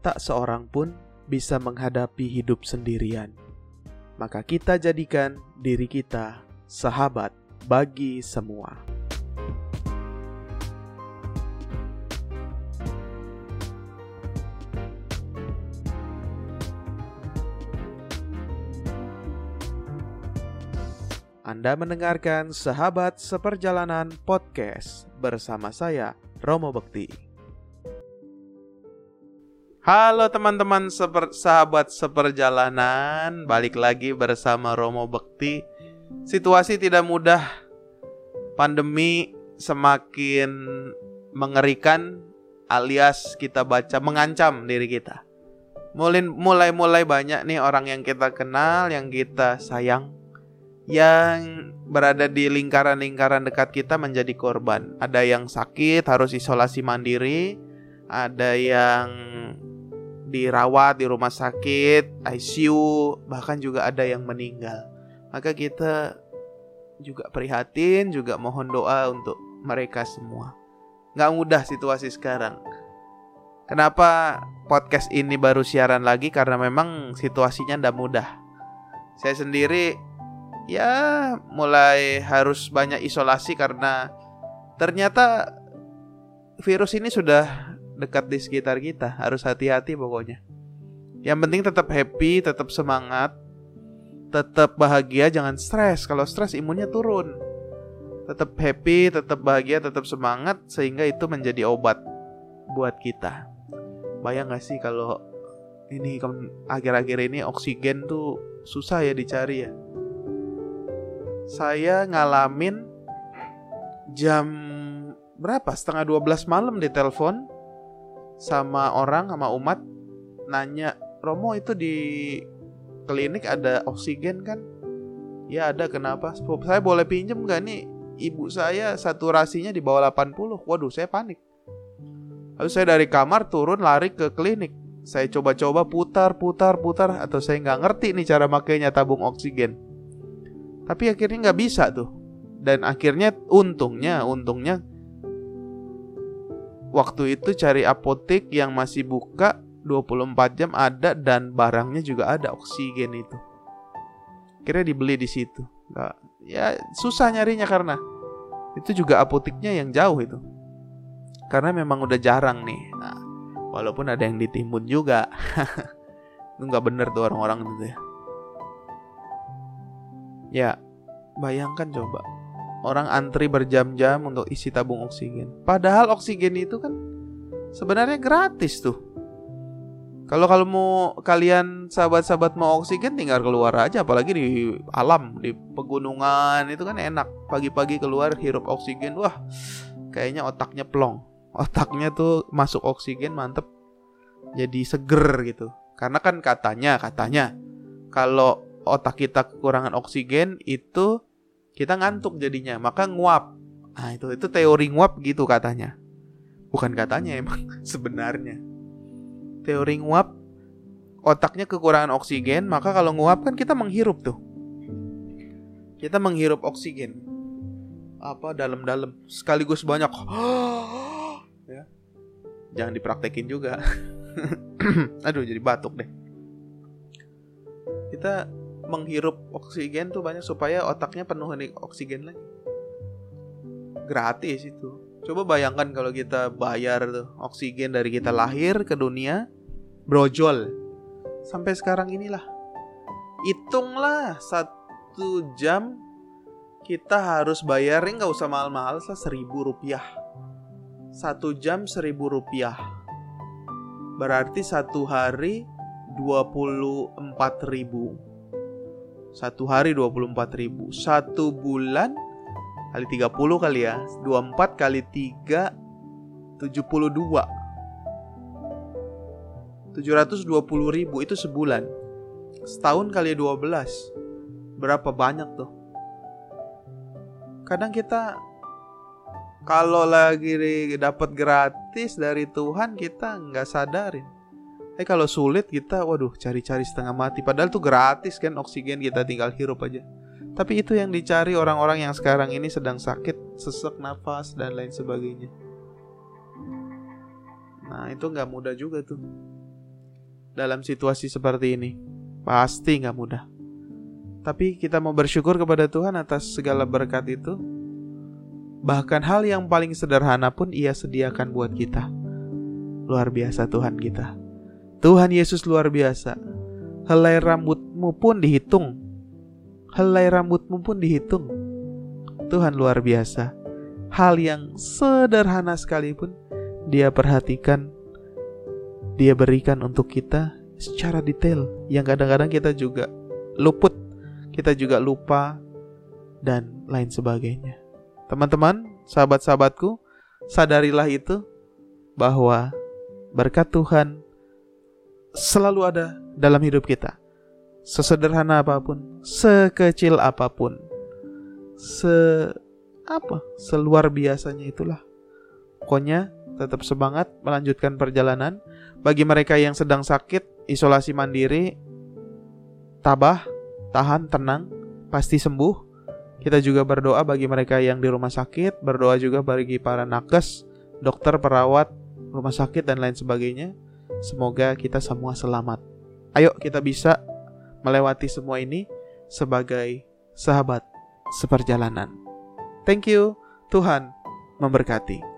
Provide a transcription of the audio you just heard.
tak seorang pun bisa menghadapi hidup sendirian. Maka kita jadikan diri kita sahabat bagi semua. Anda mendengarkan Sahabat Seperjalanan Podcast bersama saya, Romo Bekti. Halo teman-teman seper, sahabat seperjalanan, balik lagi bersama Romo Bekti. Situasi tidak mudah, pandemi semakin mengerikan alias kita baca mengancam diri kita. Mulai mulai banyak nih orang yang kita kenal, yang kita sayang, yang berada di lingkaran-lingkaran dekat kita menjadi korban. Ada yang sakit harus isolasi mandiri, ada yang dirawat di rumah sakit, ICU, bahkan juga ada yang meninggal. Maka kita juga prihatin, juga mohon doa untuk mereka semua. Gak mudah situasi sekarang. Kenapa podcast ini baru siaran lagi? Karena memang situasinya tidak mudah. Saya sendiri ya mulai harus banyak isolasi karena ternyata virus ini sudah dekat di sekitar kita. Harus hati-hati pokoknya. Yang penting tetap happy, tetap semangat, tetap bahagia, jangan stres. Kalau stres imunnya turun. Tetap happy, tetap bahagia, tetap semangat sehingga itu menjadi obat buat kita. Bayang gak sih kalau ini akhir-akhir ini oksigen tuh susah ya dicari ya saya ngalamin jam berapa setengah 12 malam di telepon sama orang sama umat nanya Romo itu di klinik ada oksigen kan? Ya ada kenapa? Saya boleh pinjem gak nih? Ibu saya saturasinya di bawah 80 waduh saya panik. Lalu saya dari kamar turun lari ke klinik. Saya coba-coba putar putar putar atau saya nggak ngerti nih cara makainya tabung oksigen. Tapi akhirnya nggak bisa tuh. Dan akhirnya untungnya, untungnya waktu itu cari apotek yang masih buka 24 jam ada dan barangnya juga ada oksigen itu. Kira dibeli di situ. Nggak, ya susah nyarinya karena itu juga apoteknya yang jauh itu. Karena memang udah jarang nih. Nah, walaupun ada yang ditimbun juga. itu nggak bener tuh orang-orang itu ya. Ya, bayangkan coba. Orang antri berjam-jam untuk isi tabung oksigen. Padahal oksigen itu kan sebenarnya gratis tuh. Kalau kalau mau kalian sahabat-sahabat mau oksigen tinggal keluar aja apalagi di alam, di pegunungan itu kan enak. Pagi-pagi keluar hirup oksigen. Wah, kayaknya otaknya plong. Otaknya tuh masuk oksigen mantep. Jadi seger gitu. Karena kan katanya, katanya kalau otak kita kekurangan oksigen itu kita ngantuk jadinya, maka nguap. Nah, itu itu teori nguap gitu katanya. Bukan katanya emang sebenarnya. Teori nguap otaknya kekurangan oksigen, maka kalau nguap kan kita menghirup tuh. Kita menghirup oksigen. Apa dalam-dalam sekaligus banyak. ya. Jangan dipraktekin juga. Aduh, jadi batuk deh. Kita menghirup oksigen tuh banyak supaya otaknya penuh oksigen lagi. Gratis itu. Coba bayangkan kalau kita bayar tuh oksigen dari kita lahir ke dunia brojol sampai sekarang inilah. Hitunglah satu jam kita harus bayarin nggak usah mahal-mahal lah seribu rupiah. Satu jam seribu rupiah. Berarti satu hari 24 ribu satu hari 24 ribu. Satu bulan Kali 30 kali ya. 24 kali 3 72 720 ribu. Itu sebulan. Setahun kali 12 Berapa banyak tuh? Kadang kita Kalau lagi dapat gratis dari Tuhan Kita nggak sadarin Eh kalau sulit kita waduh cari-cari setengah mati padahal tuh gratis kan oksigen kita tinggal hirup aja. Tapi itu yang dicari orang-orang yang sekarang ini sedang sakit, sesak nafas dan lain sebagainya. Nah itu nggak mudah juga tuh. dalam situasi seperti ini. Pasti nggak mudah. Tapi kita mau bersyukur kepada Tuhan atas segala berkat itu. Bahkan hal yang paling sederhana pun ia sediakan buat kita. Luar biasa Tuhan kita. Tuhan Yesus luar biasa. Helai rambutmu pun dihitung. Helai rambutmu pun dihitung. Tuhan luar biasa. Hal yang sederhana sekalipun dia perhatikan dia berikan untuk kita secara detail yang kadang-kadang kita juga luput, kita juga lupa dan lain sebagainya. Teman-teman, sahabat-sahabatku, sadarilah itu bahwa berkat Tuhan selalu ada dalam hidup kita. Sesederhana apa pun, sekecil apa pun, se apa, seluar biasanya itulah. Pokoknya tetap semangat melanjutkan perjalanan bagi mereka yang sedang sakit, isolasi mandiri, tabah, tahan, tenang, pasti sembuh. Kita juga berdoa bagi mereka yang di rumah sakit, berdoa juga bagi para nakes, dokter, perawat, rumah sakit, dan lain sebagainya. Semoga kita semua selamat. Ayo kita bisa melewati semua ini sebagai sahabat seperjalanan. Thank you, Tuhan memberkati.